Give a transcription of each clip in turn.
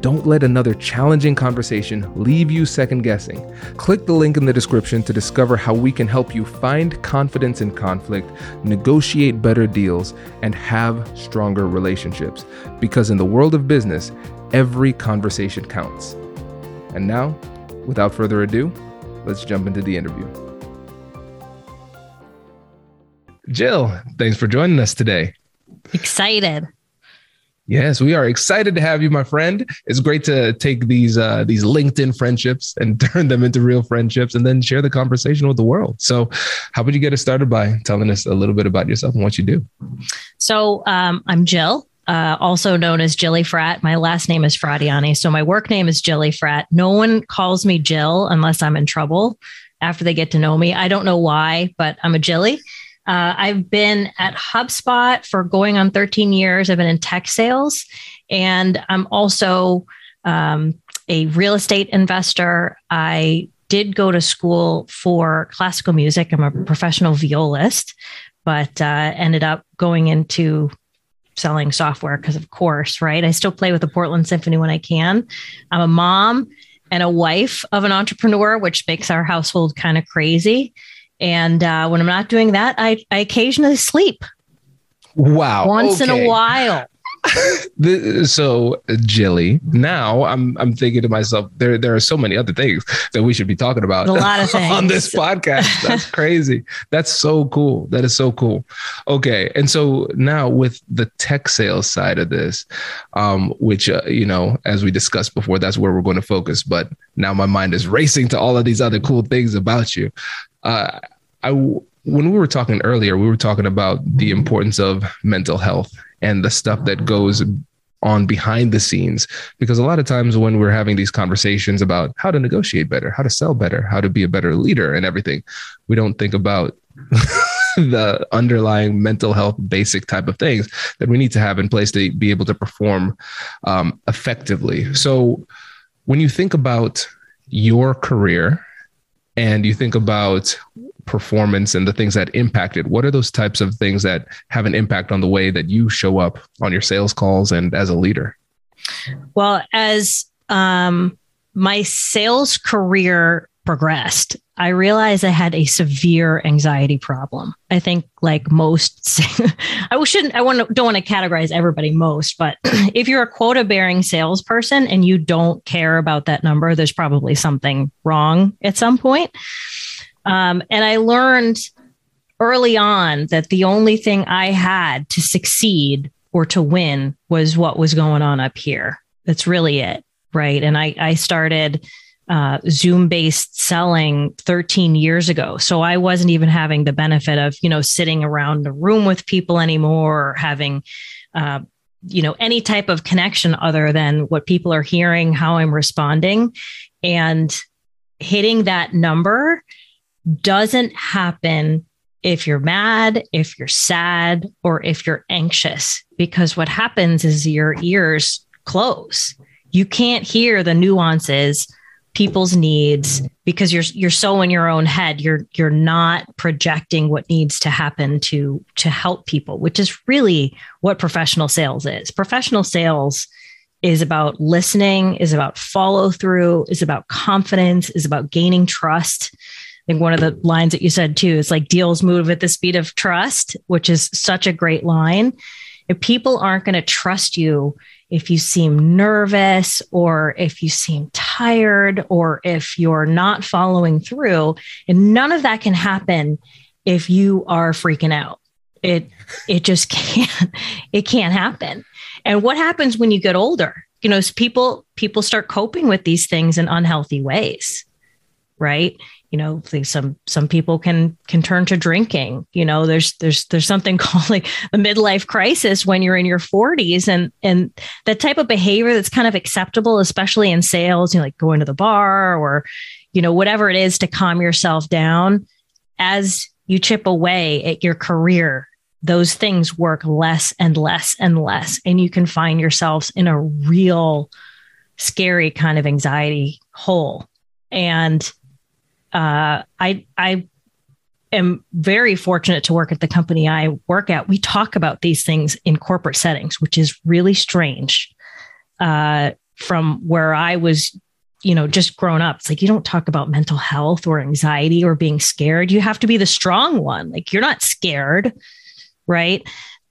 Don't let another challenging conversation leave you second guessing. Click the link in the description to discover how we can help you find confidence in conflict, negotiate better deals, and have stronger relationships. Because in the world of business, every conversation counts. And now, without further ado, let's jump into the interview. Jill, thanks for joining us today. Excited. Yes, we are excited to have you, my friend. It's great to take these uh, these LinkedIn friendships and turn them into real friendships, and then share the conversation with the world. So, how would you get us started by telling us a little bit about yourself and what you do? So, um, I'm Jill, uh, also known as Jilly Frat. My last name is Fratianne, so my work name is Jilly Frat. No one calls me Jill unless I'm in trouble. After they get to know me, I don't know why, but I'm a Jilly. Uh, I've been at HubSpot for going on 13 years. I've been in tech sales, and I'm also um, a real estate investor. I did go to school for classical music. I'm a professional violist, but uh, ended up going into selling software because, of course, right? I still play with the Portland Symphony when I can. I'm a mom and a wife of an entrepreneur, which makes our household kind of crazy. And uh, when I'm not doing that, I, I occasionally sleep. Wow. Once okay. in a while. So Jilly, now I'm I'm thinking to myself, there there are so many other things that we should be talking about a lot of things. on this podcast. That's crazy. That's so cool. That is so cool. Okay, and so now with the tech sales side of this, um, which uh, you know, as we discussed before, that's where we're going to focus. But now my mind is racing to all of these other cool things about you uh, I when we were talking earlier, we were talking about the importance of mental health and the stuff that goes on behind the scenes. Because a lot of times when we're having these conversations about how to negotiate better how to sell better how to be a better leader and everything we don't think about the underlying mental health basic type of things that we need to have in place to be able to perform um, effectively. So when you think about your career and you think about performance and the things that impact it, what are those types of things that have an impact on the way that you show up on your sales calls and as a leader? Well, as um, my sales career progressed, I realized I had a severe anxiety problem. I think, like most, I shouldn't, I want to, don't want to categorize everybody most, but if you're a quota bearing salesperson and you don't care about that number, there's probably something wrong at some point. Um, and I learned early on that the only thing I had to succeed or to win was what was going on up here. That's really it. Right. And I, I started uh, Zoom based selling 13 years ago. So I wasn't even having the benefit of, you know, sitting around the room with people anymore or having, uh, you know, any type of connection other than what people are hearing, how I'm responding. And hitting that number doesn't happen if you're mad, if you're sad, or if you're anxious, because what happens is your ears close. You can't hear the nuances people's needs because you're you're so in your own head. You're you're not projecting what needs to happen to to help people which is really what professional sales is. Professional sales is about listening is about follow through is about confidence is about gaining trust think one of the lines that you said too is like deals move at the speed of trust, which is such a great line. If people aren't going to trust you if you seem nervous or if you seem tired or if you're not following through and none of that can happen if you are freaking out. It it just can't it can't happen. And what happens when you get older? You know people people start coping with these things in unhealthy ways right you know some some people can can turn to drinking you know there's there's there's something called like a midlife crisis when you're in your 40s and and that type of behavior that's kind of acceptable especially in sales you know like going to the bar or you know whatever it is to calm yourself down. As you chip away at your career those things work less and less and less and you can find yourselves in a real scary kind of anxiety hole. And uh, I I am very fortunate to work at the company I work at. We talk about these things in corporate settings, which is really strange. Uh, from where I was, you know, just grown up, it's like you don't talk about mental health or anxiety or being scared. You have to be the strong one. Like you're not scared, right?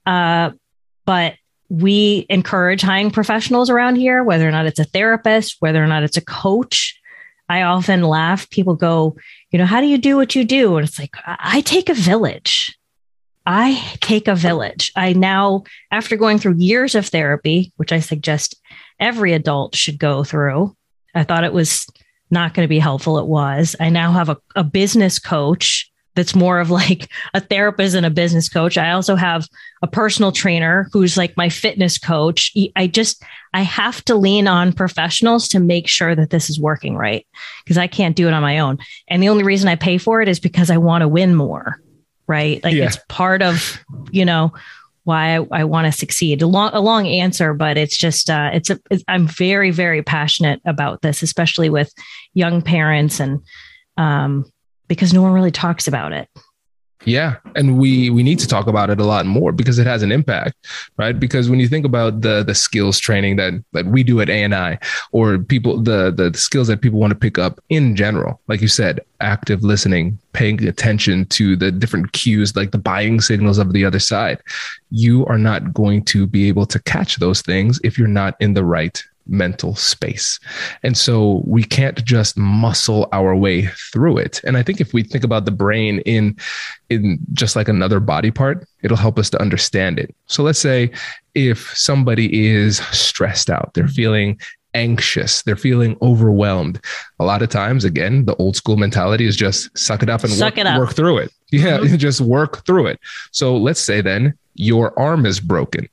Uh, but we encourage hiring professionals around here, whether or not it's a therapist, whether or not it's a coach, I often laugh. People go, you know, how do you do what you do? And it's like, I take a village. I take a village. I now, after going through years of therapy, which I suggest every adult should go through, I thought it was not going to be helpful. It was. I now have a, a business coach that's more of like a therapist and a business coach. I also have a personal trainer who's like my fitness coach. I just, I have to lean on professionals to make sure that this is working right because I can't do it on my own. And the only reason I pay for it is because I want to win more, right? Like yeah. it's part of, you know, why I, I want to succeed. A long, a long answer, but it's just, uh, it's, a, it's, I'm very, very passionate about this, especially with young parents and, um, because no one really talks about it. Yeah, and we we need to talk about it a lot more because it has an impact, right? Because when you think about the the skills training that that we do at ANI or people the the skills that people want to pick up in general, like you said, active listening, paying attention to the different cues like the buying signals of the other side, you are not going to be able to catch those things if you're not in the right mental space. And so we can't just muscle our way through it. And I think if we think about the brain in in just like another body part, it'll help us to understand it. So let's say if somebody is stressed out, they're feeling anxious, they're feeling overwhelmed. A lot of times, again, the old school mentality is just suck it up and work, up. work through it. Yeah, mm-hmm. just work through it. So let's say then your arm is broken.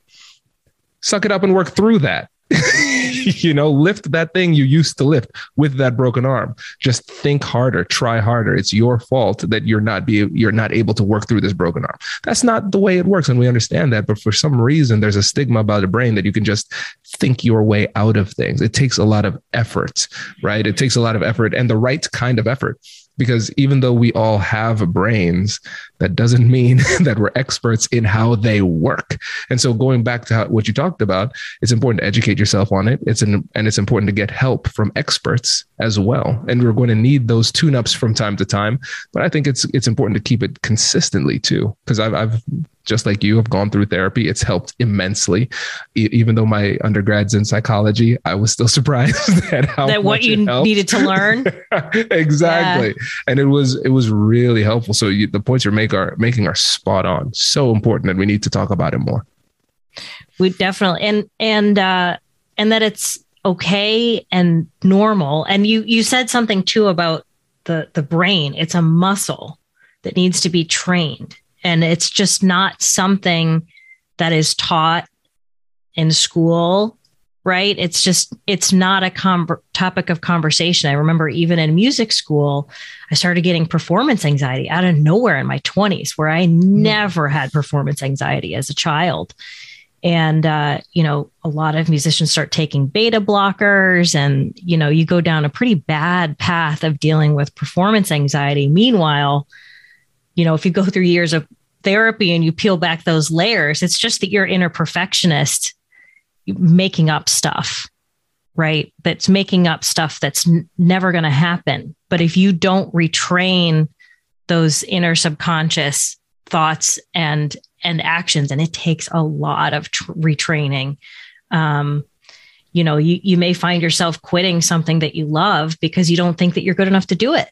Suck it up and work through that. you know, lift that thing you used to lift with that broken arm. Just think harder, try harder. It's your fault that you're not be you're not able to work through this broken arm. That's not the way it works, and we understand that. But for some reason, there's a stigma about the brain that you can just think your way out of things. It takes a lot of effort, right? It takes a lot of effort and the right kind of effort because even though we all have brains, that doesn't mean that we're experts in how they work. And so, going back to how, what you talked about, it's important to educate yourself on it. It's an, and it's important to get help from experts as well. And we're going to need those tune-ups from time to time. But I think it's it's important to keep it consistently too, because I've I've just like you have gone through therapy. It's helped immensely. E- even though my undergrad's in psychology, I was still surprised at how that what you needed to learn. exactly, yeah. and it was it was really helpful. So you, the points you're making are making are spot on. So important that we need to talk about it more. We definitely and and uh, and that it's okay and normal. And you you said something too about the the brain. It's a muscle that needs to be trained and it's just not something that is taught in school right? It's just it's not a com- topic of conversation. I remember even in music school i started getting performance anxiety out of nowhere in my 20s where i never had performance anxiety as a child. And uh, you know a lot of musicians start taking beta blockers and you know you go down a pretty bad path of dealing with performance anxiety. Meanwhile you know if you go through years of therapy and you peel back those layers it's just that you're inner perfectionist making up stuff right? That's making up stuff that's n- never going to happen. But if you don't retrain those inner subconscious thoughts and and actions and it takes a lot of tr- retraining um, you know you, you may find yourself quitting something that you love because you don't think that you're good enough to do it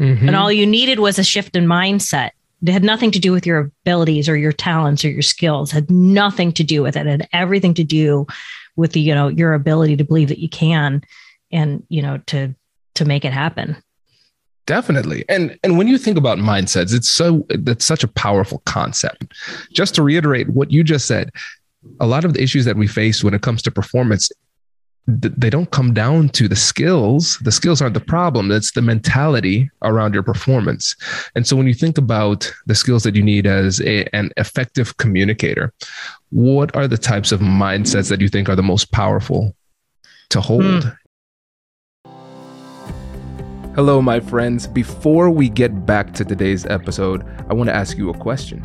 mm-hmm. and all you needed was a shift in mindset it had nothing to do with your abilities or your talents or your skills it had nothing to do with it. it had everything to do with the you know your ability to believe that you can and you know to to make it happen Definitely. And and when you think about mindsets, it's so that's such a powerful concept. Just to reiterate what you just said, a lot of the issues that we face when it comes to performance they don't come down to the skills. The skills aren't the problem. It's the mentality around your performance. And so when you think about the skills that you need as a, an effective communicator, what are the types of mindsets that you think are the most powerful to hold? Mm. Hello, my friends. Before we get back to today's episode, I want to ask you a question.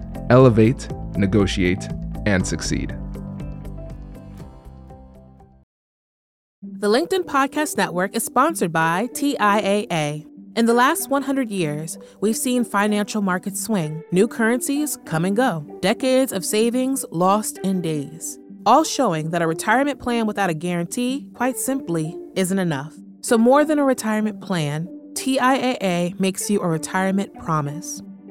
Elevate, negotiate, and succeed. The LinkedIn Podcast Network is sponsored by TIAA. In the last 100 years, we've seen financial markets swing, new currencies come and go, decades of savings lost in days, all showing that a retirement plan without a guarantee, quite simply, isn't enough. So, more than a retirement plan, TIAA makes you a retirement promise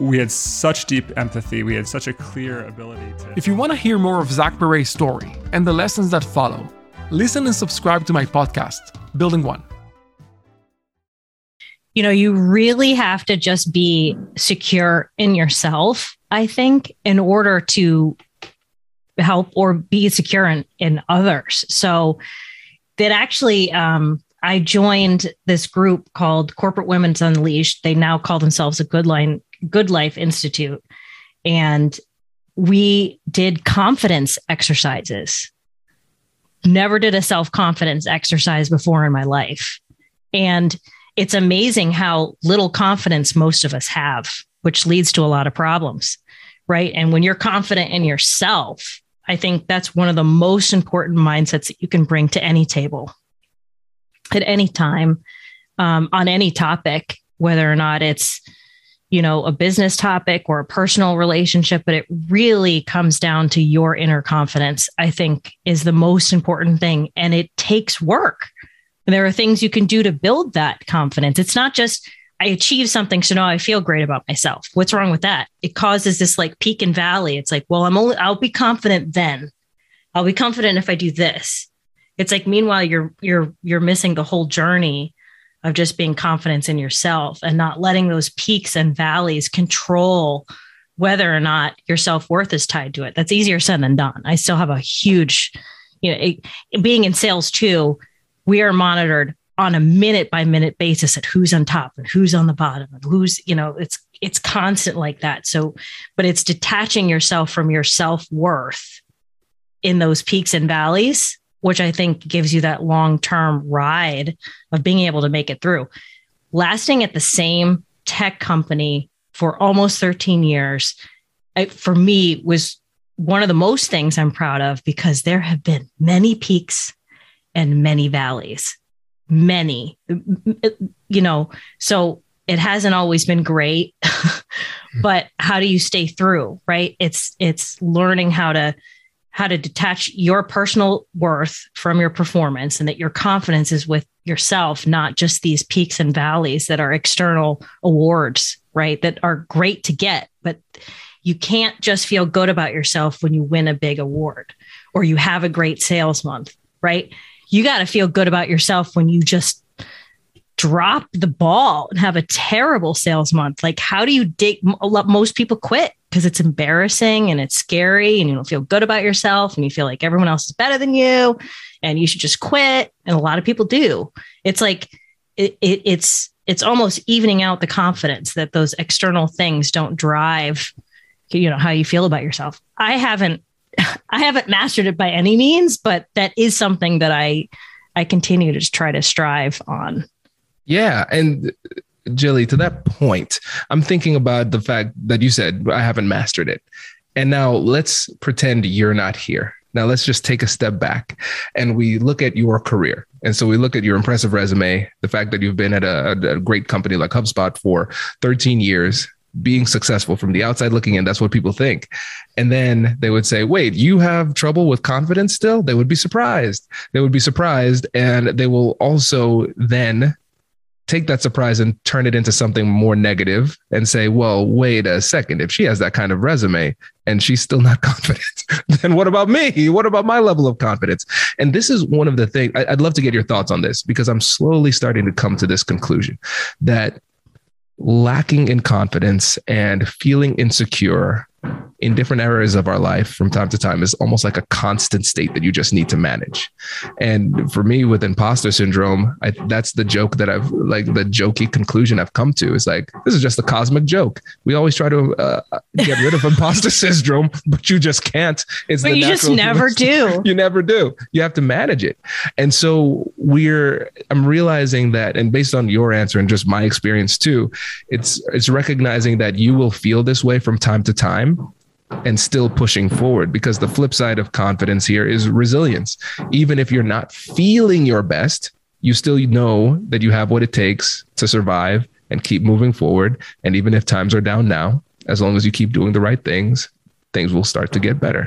we had such deep empathy. We had such a clear ability to. If you want to hear more of Zach Perret's story and the lessons that follow, listen and subscribe to my podcast, Building One. You know, you really have to just be secure in yourself, I think, in order to help or be secure in, in others. So that actually, um, I joined this group called Corporate Women's Unleashed. They now call themselves a Good Line Good Life Institute. And we did confidence exercises. Never did a self confidence exercise before in my life. And it's amazing how little confidence most of us have, which leads to a lot of problems. Right. And when you're confident in yourself, I think that's one of the most important mindsets that you can bring to any table at any time um, on any topic, whether or not it's you know, a business topic or a personal relationship, but it really comes down to your inner confidence, I think is the most important thing. And it takes work. There are things you can do to build that confidence. It's not just, I achieve something, so now I feel great about myself. What's wrong with that? It causes this like peak and valley. It's like, well, I'm only, I'll be confident then. I'll be confident if I do this. It's like, meanwhile, you're, you're, you're missing the whole journey of just being confidence in yourself and not letting those peaks and valleys control whether or not your self-worth is tied to it. That's easier said than done. I still have a huge you know it, being in sales too we are monitored on a minute by minute basis at who's on top and who's on the bottom and who's you know it's it's constant like that. So but it's detaching yourself from your self-worth in those peaks and valleys which i think gives you that long-term ride of being able to make it through lasting at the same tech company for almost 13 years it, for me was one of the most things i'm proud of because there have been many peaks and many valleys many, you know, so it hasn't always been great, but how do you stay through, right? It's, it's learning how to, how to detach your personal worth from your performance and that your confidence is with yourself, not just these peaks and valleys that are external awards, right? That are great to get, but you can't just feel good about yourself when you win a big award or you have a great sales month, right? you got to feel good about yourself when you just drop the ball and have a terrible sales month. Like, how do you dig? Most people quit because it's embarrassing and it's scary and you don't feel good about yourself and you feel like everyone else is better than you and you should just quit. And a lot of people do. It's like, it, it, it's, it's almost evening out the confidence that those external things don't drive you know how you feel about yourself i haven't I haven't mastered it by any means, but that is something that I I continue to try to strive on. Yeah, and Jilly, to that point, I'm thinking about the fact that you said I haven't mastered it. And now let's pretend you're not here. Now let's just take a step back and we look at your career. And so we look at your impressive resume, the fact that you've been at a, a great company like HubSpot for 13 years, being successful from the outside looking in. That's what people think. And then they would say, wait, you have trouble with confidence still? They would be surprised. They would be surprised. And they will also then take that surprise and turn it into something more negative and say, well, wait a second. If she has that kind of resume and she's still not confident, then what about me? What about my level of confidence? And this is one of the things I'd love to get your thoughts on this because I'm slowly starting to come to this conclusion that lacking in confidence and feeling insecure in different areas of our life from time to time is almost like a constant state that you just need to manage. And for me, with imposter syndrome, I, that's the joke that I've like the jokey conclusion I've come to is like, this is just a cosmic joke. We always try to uh, get rid of imposter syndrome, but you just can't. It's but you just never do. You never do. You have to manage it. And so we're, I'm realizing that, and based on your answer and just my experience too, it's, it's recognizing that you will feel this way from time to time and still pushing forward because the flip side of confidence here is resilience. Even if you're not feeling your best, you still know that you have what it takes to survive and keep moving forward. And even if times are down now, as long as you keep doing the right things, things will start to get better.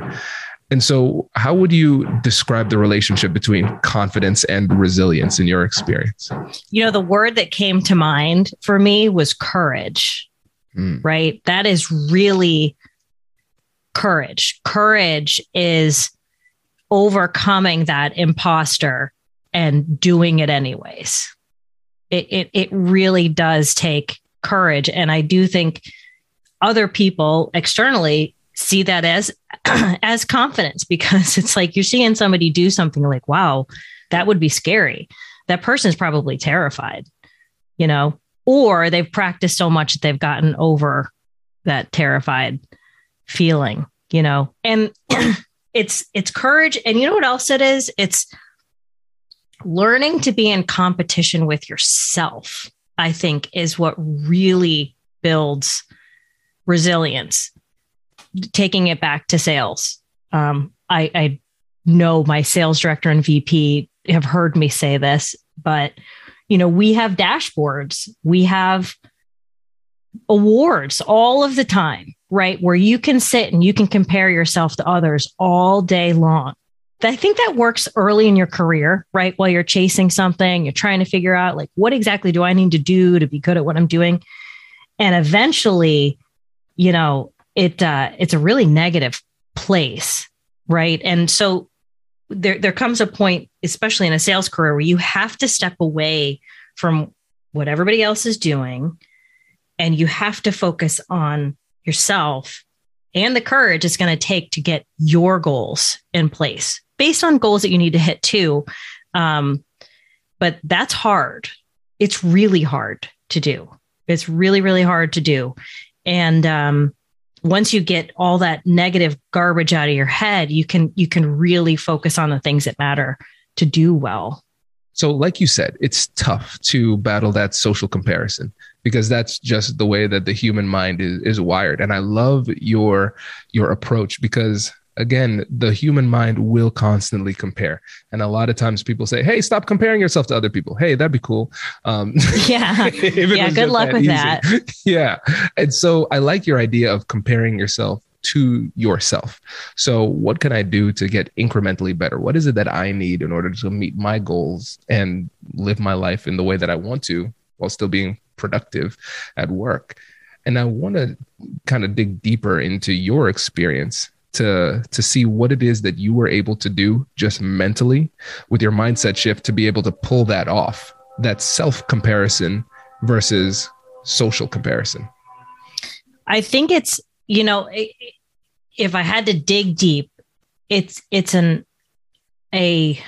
And so, how would you describe the relationship between confidence and resilience in your experience? You know, the word that came to mind for me was courage, mm. right? That is really courage. Courage is overcoming that imposter and doing it anyways. It, it, it really does take courage. And I do think other people externally see that as as confidence because it's like you're seeing somebody do something like wow that would be scary that person's probably terrified you know or they've practiced so much that they've gotten over that terrified feeling, you know. And it's it's courage and you know what else it is? It's learning to be in competition with yourself. I think is what really builds resilience. Taking it back to sales. Um, I, I know my sales director and VP have heard me say this, but you know, we have dashboards, we have awards all of the time, right? Where you can sit and you can compare yourself to others all day long. I think that works early in your career, right? While you're chasing something, you're trying to figure out like what exactly do I need to do to be good at what I'm doing? And eventually, you know, it uh it's a really negative place, right? And so there there comes a point, especially in a sales career, where you have to step away from what everybody else is doing and you have to focus on yourself and the courage it's going to take to get your goals in place based on goals that you need to hit too. Um, but that's hard. It's really hard to do. It's really, really hard to do. And um, once you get all that negative garbage out of your head, you can you can really focus on the things that matter to do well. So, like you said, it's tough to battle that social comparison because that's just the way that the human mind is, is wired. And I love your your approach because again, the human mind will constantly compare. And a lot of times people say, Hey, stop comparing yourself to other people. Hey, that'd be cool. Um, yeah. yeah. Good luck that with easy. that. yeah. And so I like your idea of comparing yourself to yourself. So, what can I do to get incrementally better? What is it that I need in order to meet my goals and live my life in the way that I want to while still being productive at work? And I want to kind of dig deeper into your experience to to see what it is that you were able to do just mentally with your mindset shift to be able to pull that off that self comparison versus social comparison i think it's you know, if I had to dig deep, it's it's an a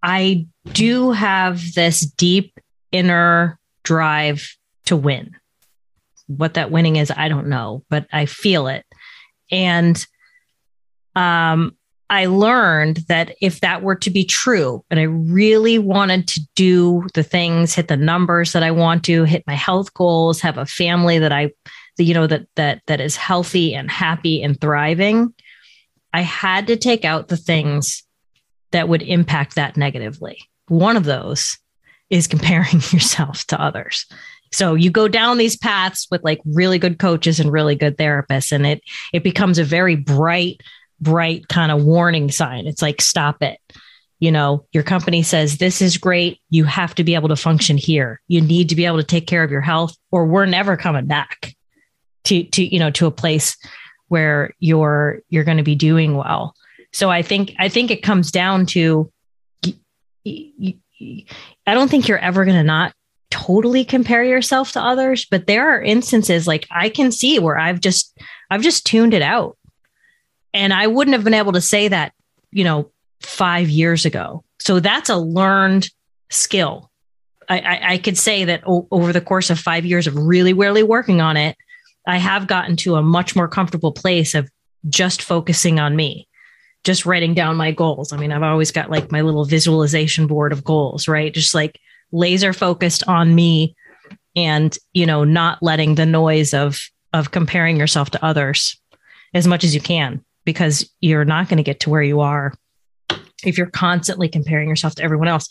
I do have this deep inner drive to win. What that winning is, I don't know, but I feel it. And um I learned that if that were to be true, and I really wanted to do the things, hit the numbers that I want to, hit my health goals, have a family that I the, you know that that that is healthy and happy and thriving i had to take out the things that would impact that negatively. One of those is comparing yourself to others. So you go down these paths with like really good coaches and really good therapists and it it becomes a very bright bright kind of warning sign. It's like stop it. You know your company says this is great. You have to be able to function here. You need to be able to take care of your health or we're never coming back to to you know to a place where you're you're going to be doing well. So i think i think it comes down to i don't think you're ever going to not totally compare yourself to others but there are instances like i can see where i've just i've just tuned it out. And i wouldn't have been able to say that you know 5 years ago. So that's a learned skill. I, I, I could say that o- over the course of five years of really, really working on it, I have gotten to a much more comfortable place of just focusing on me, just writing down my goals. I mean, I've always got like my little visualization board of goals, right? Just like laser focused on me and, you know, not letting the noise of of comparing yourself to others as much as you can because you're not going to get to where you are if you're constantly comparing yourself to everyone else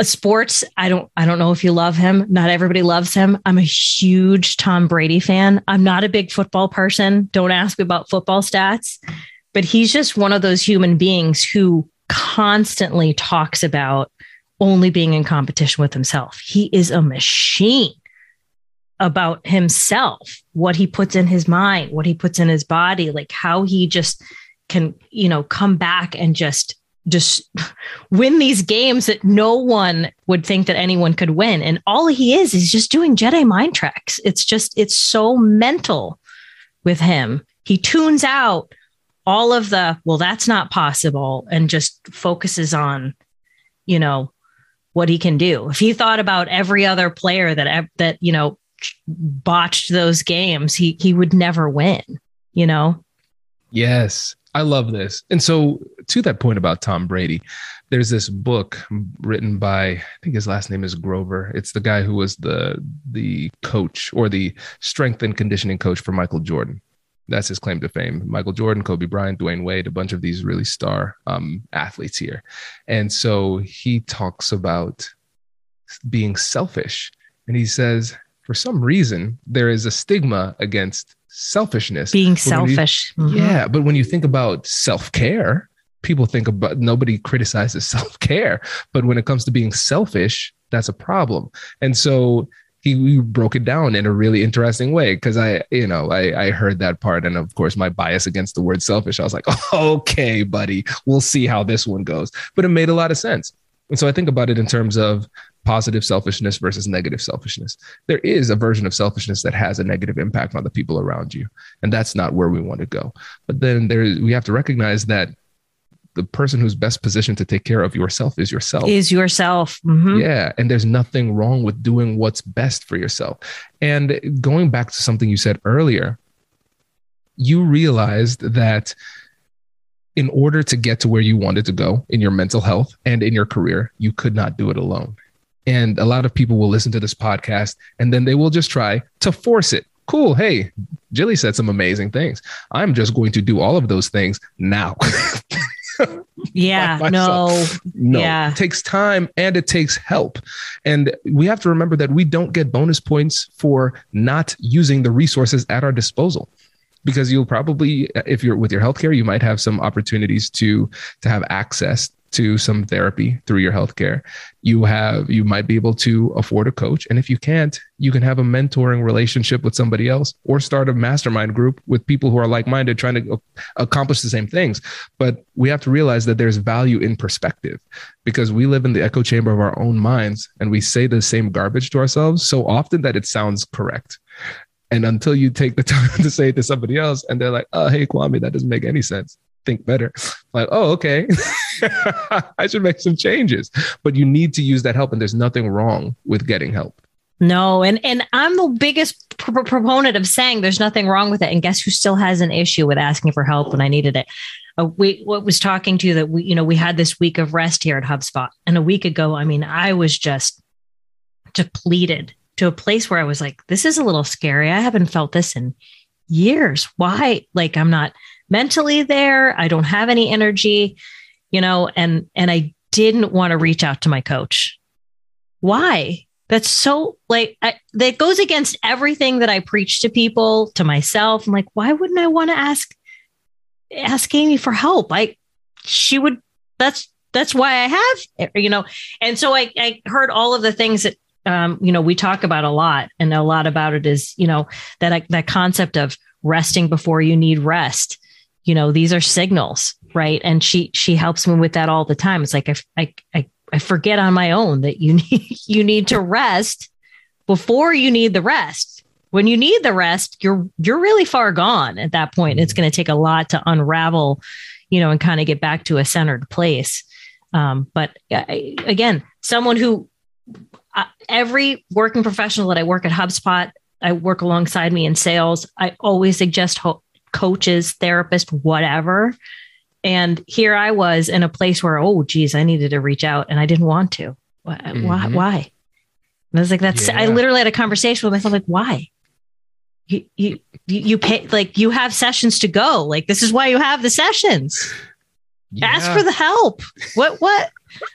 sports i don't i don't know if you love him. Not everybody loves him. I'm a huge tom brady fan. I'm not a big football person. Don't ask about football stats. But he's just one of those human beings who constantly talks about only being in competition with himself. He is a machine about himself what he puts in his mind what he puts in his body like how he just can you know come back and just just win these games that no one would think that anyone could win. And all he is is just doing Jedi mind tricks. It's just, it's so mental with him. He tunes out all of the, well, that's not possible, and just focuses on, you know, what he can do. If he thought about every other player that, that, you know, botched those games, he, he would never win, you know? Yes. I love this. And so, to that point about Tom Brady, there's this book written by I think his last name is Grover. It's the guy who was the the coach or the strength and conditioning coach for Michael Jordan. That's his claim to fame. Michael Jordan, Kobe Bryant, Dwyane Wade, a bunch of these really star um, athletes here. And so he talks about being selfish. And he says, for some reason, there is a stigma against selfishness. Being selfish. You, mm-hmm. Yeah. But when you think about self care, people think about nobody criticizes self care. But when it comes to being selfish, that's a problem. And so he broke it down in a really interesting way because I, you know, I, I heard that part. And of course, my bias against the word selfish, I was like, okay, buddy, we'll see how this one goes. But it made a lot of sense And so I think about it in terms of positive selfishness versus negative selfishness. There is a version of selfishness that has a negative impact on the people around you, and that's not where we want to go. But then there we have to recognize that the person who's best positioned to take care of yourself is yourself. Is yourself. Mm-hmm. Yeah. And there's nothing wrong with doing what's best for yourself. And going back to something you said earlier, you realized that in order to get to where you wanted to go in your mental health and in your career, you could not do it alone. And a lot of people will listen to this podcast and then they will just try to force it. Cool. Hey, Jilly said some amazing things. I'm just going to do all of those things now. yeah no no yeah. it takes time and it takes help and we have to remember that we don't get bonus points for not using the resources at our disposal because you'll probably if you're with your healthcare you might have some opportunities to to have access to some therapy through your healthcare. You have you might be able to afford a coach, and if you can't, you can have a mentoring relationship with somebody else, or start a mastermind group with people who are like-minded, trying to accomplish the same things. But we have to realize that there's value in perspective, because we live in the echo chamber of our own minds, and we say the same garbage to ourselves so often that it sounds correct. And until you take the time to say it to somebody else, and they're like, "Oh, hey, Kwame, that doesn't make any sense." Think better. Like, oh, okay, I should make some changes. But you need to use that help, and there's nothing wrong with getting help. No, and and I'm the biggest pr- proponent of saying there's nothing wrong with it. And guess who still has an issue with asking for help when I needed it? Uh, a week, what was talking to you that we, you know, we had this week of rest here at HubSpot, and a week ago, I mean, I was just depleted to a place where I was like, this is a little scary. I haven't felt this in years. Why? Like, I'm not mentally there. I don't have any energy, you know, and and I didn't want to reach out to my coach. Why? That's so like I, that goes against everything that I preach to people, to myself. I'm like, why wouldn't I want to ask ask Amy for help? I she would that's that's why I have you know. And so I I heard all of the things that um, you know we talk about a lot, and a lot about it is you know that that concept of resting before you need rest you know these are signals right? And she she helps me with that all the time. It's like i i i forget on my own that you need you need to rest before you need the rest. When you need the rest you're you're really far gone at that point. It's going to take a lot to unravel you know and kind of get back to a centered place. Um, but I, again someone who uh, every working professional that i work at hubspot i work alongside me in sales i always suggest ho- coaches, therapists, whatever. And here I was in a place where, oh, geez, I needed to reach out and I didn't want to. Why? Mm-hmm. Why? And I was like, that's, yeah. I literally had a conversation with myself, like, why? You, you, you pay, like, you have sessions to go. Like, this is why you have the sessions. Yeah. Ask for the help. What, what?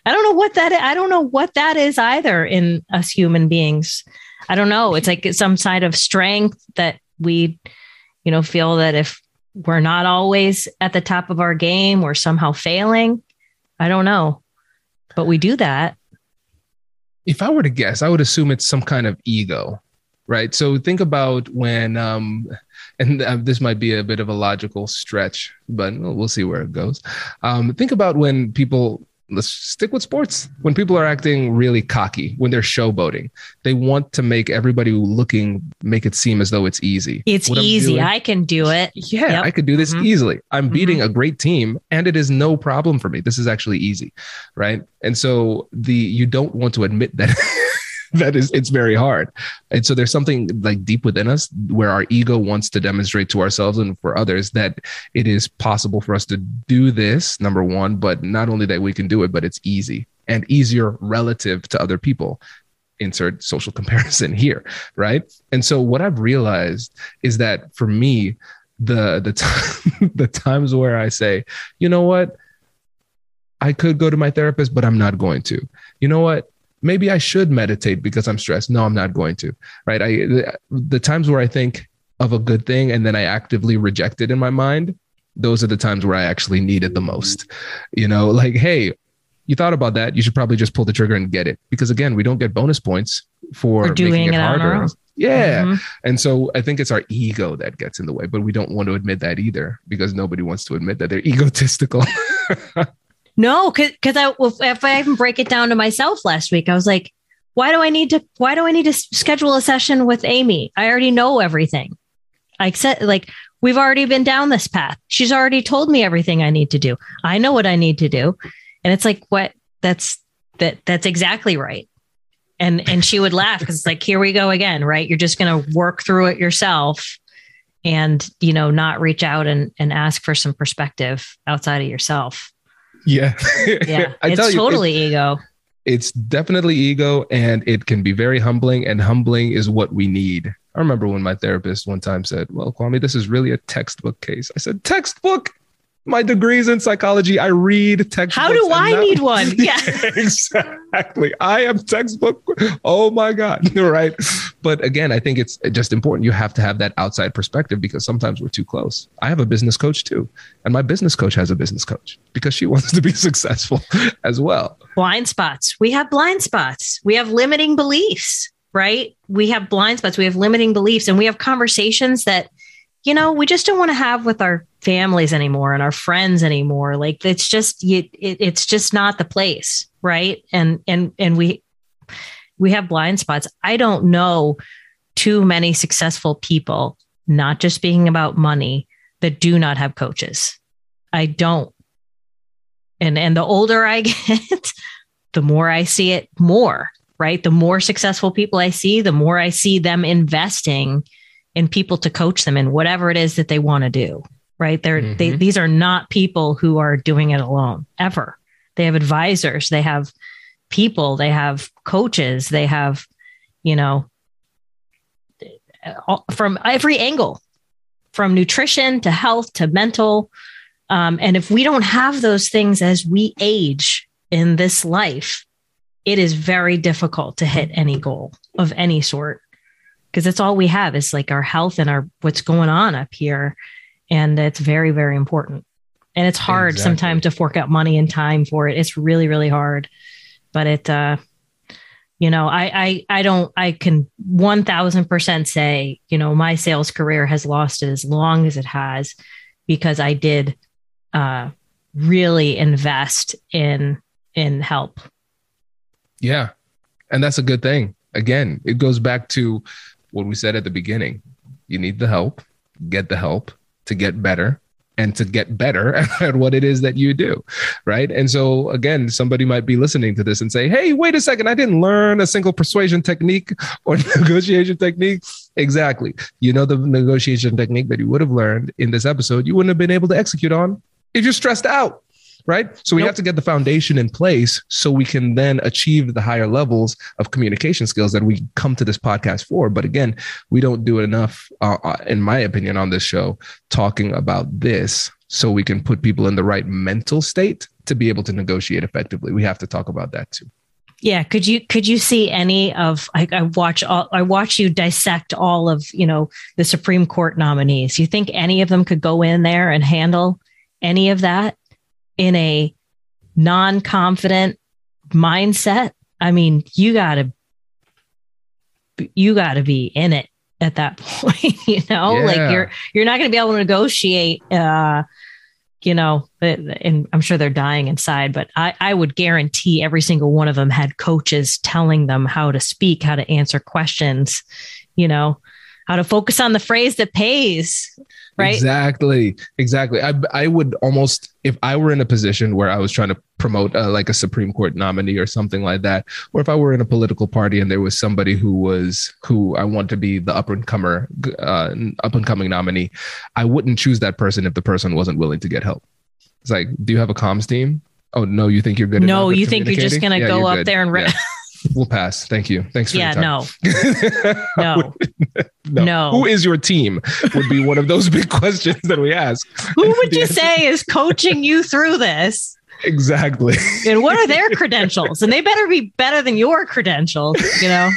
I don't know what that is. I don't know what that is either in us human beings. I don't know. It's like some side of strength that we you know, feel that if we're not always at the top of our game, we're somehow failing. I don't know, but we do that. If I were to guess, I would assume it's some kind of ego, right? So think about when, um, and uh, this might be a bit of a logical stretch, but we'll see where it goes. Um, think about when people let's stick with sports. When people are acting really cocky, when they're showboating, they want to make everybody looking make it seem as though it's easy. It's what easy. Doing, I can do it. Yeah, yep. I could do this mm-hmm. easily. I'm mm-hmm. beating a great team and it is no problem for me. This is actually easy. Right. And so the you don't want to admit that that is it's very hard. And so there's something like deep within us where our ego wants to demonstrate to ourselves and for others that it is possible for us to do this number one but not only that we can do it but it's easy and easier relative to other people. Insert social comparison here right? And so what i've realized is that for me the the time the times where i say you know what? I could go to my therapist but i'm not going to. You know what maybe I should meditate because I'm stressed. No, I'm not going to. Right. I the, the times where I think of a good thing and then I actively reject it in my mind, those are the times where I actually need it the most. You know, like, hey, you thought about that. You should probably just pull the trigger and get it. Because again, we don't get bonus points for, doing making it, it harder. Yeah. Mm-hmm. And so I think it's our ego that gets in the way, but we don't want to admit that either because nobody wants to admit that they're egotistical. No, because I if I even break it down to myself last week, I was like, why do I need to why do I need to schedule a session with Amy? I already know everything. I said like we've already been down this path. She's already told me everything I need to do. I know what I need to do. And it's like what that's that that's exactly right. And and she would laugh because it's like here we go again, right? You're just to work through it yourself and you know not reach out and and ask for some perspective outside of yourself. Yeah. Yeah. it's totally you, ego it's definitely ego and it can be very humbling and humbling is what we need i remember when my therapist one time said well kwame this is really a textbook case i said textbook my degrees in psychology. I read textbooks. How do I that, need one? Yeah, exactly. I am textbook. Oh my God. Right. But again, I think it's just important. You have to have that outside perspective because sometimes we're too close. I have a business coach too. And my business coach has a business coach because she wants to be successful as well. Blind spots. We have blind spots. We have limiting beliefs, right? We have blind spots. We have limiting beliefs and we have conversations that you know, we just don't want to have with our families anymore and our friends anymore. Like it's just it, it's just not the place, right? And and and we we have blind spots. I don't know too many successful people, not just being about money, that do not have coaches. I don't. And and the older I get, the more I see it more, right? The more successful people I see, the more I see them investing in people to coach them in whatever it is that they want to do. Right. They're, mm-hmm. they, these are not people who are doing it alone ever. They have advisors, they have people, they have coaches, they have, you know, from every angle, from nutrition to health to mental. Um, and if we don't have those things as we age in this life, it is very difficult to hit any goal of any sort because that's all we have is like our health and our what's going on up here and it's very very important. And it's hard exactly. sometimes to fork out money and time for it. It's really really hard. But it uh you know i i i don't i can 1000% say you know my sales career has lost it as long as it has because i did uh really invest in in help. Yeah. And that's a good thing. Again it goes back to what we said at the beginning. You need the help, get the help to get better and to get better at what it is that you do. Right. And so, again, somebody might be listening to this and say, Hey, wait a second. I didn't learn a single persuasion technique or negotiation technique. Exactly. You know, the negotiation technique that you would have learned in this episode, you wouldn't have been able to execute on if you're stressed out right? So we nope. have to get the foundation in place so we can then achieve the higher levels of communication skills that we come to this podcast for. But again, we don't do enough, uh, uh, in my opinion, on this show talking about this so we can put people in the right mental state to be able to negotiate effectively. We have to talk about that too. Yeah, could you could you see any of I, I, watch all I watch you dissect all of you know the Supreme Court nominees. You think any of them could go in there and handle any of that? In a non confident mindset, I mean, you got to you got to be in it at that point, you know? Yeah. Like you're you're not going to be able to negotiate uh you know, and I'm sure they're dying inside, but I, I would guarantee every single one of them had coaches telling them how to speak, how to answer questions, you know, how to focus on the phrase that pays right? Exactly exactly. I, I would almost if i were in a position where i was trying to promote uh, like a supreme court nominee or something like that or if i were in a political party and there was somebody who was who i want to be the up and comer uh, up and coming nominee i wouldn't choose that person if the person wasn't willing to get help. It's like do you have a comms team? Oh no you think you're good no you think you're just gonna yeah, go up good. there and re- yeah. We'll pass. Thank you. Thanks for yeah, no. no. no. No. Who is your team? Would be one of those big questions that we ask. Who would you say is coaching you through this? Exactly. And what are their credentials? And they better be better than your credentials, you know?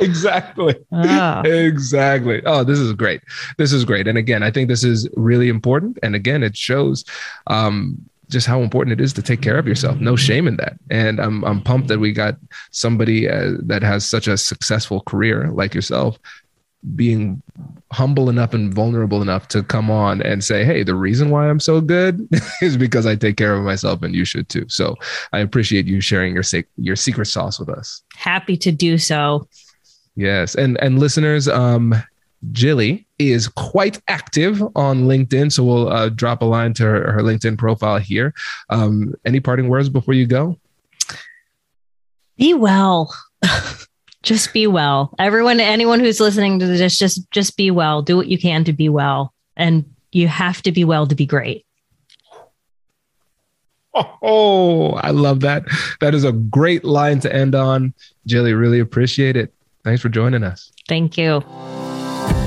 exactly. Oh. Exactly. Oh, this is great. This is great. And again, I think this is really important. And again, it shows um, just how important it is to take care of yourself. No shame in that. And I'm I'm pumped that we got somebody uh, that has such a successful career like yourself being humble enough and vulnerable enough to come on and say, Hey, the reason why I'm so good is because I take care of myself and you should too. So I appreciate you sharing your, your secret sauce with us. Happy to do so. Yes. And, and listeners, um, Jilly is quite active on LinkedIn. So we'll uh, drop a line to her, her LinkedIn profile here. Um, any parting words before you go? Be well. just be well. Everyone, anyone who's listening to this, just just be well. Do what you can to be well, and you have to be well to be great. Oh, I love that. That is a great line to end on. Jilly, really appreciate it. Thanks for joining us. Thank you.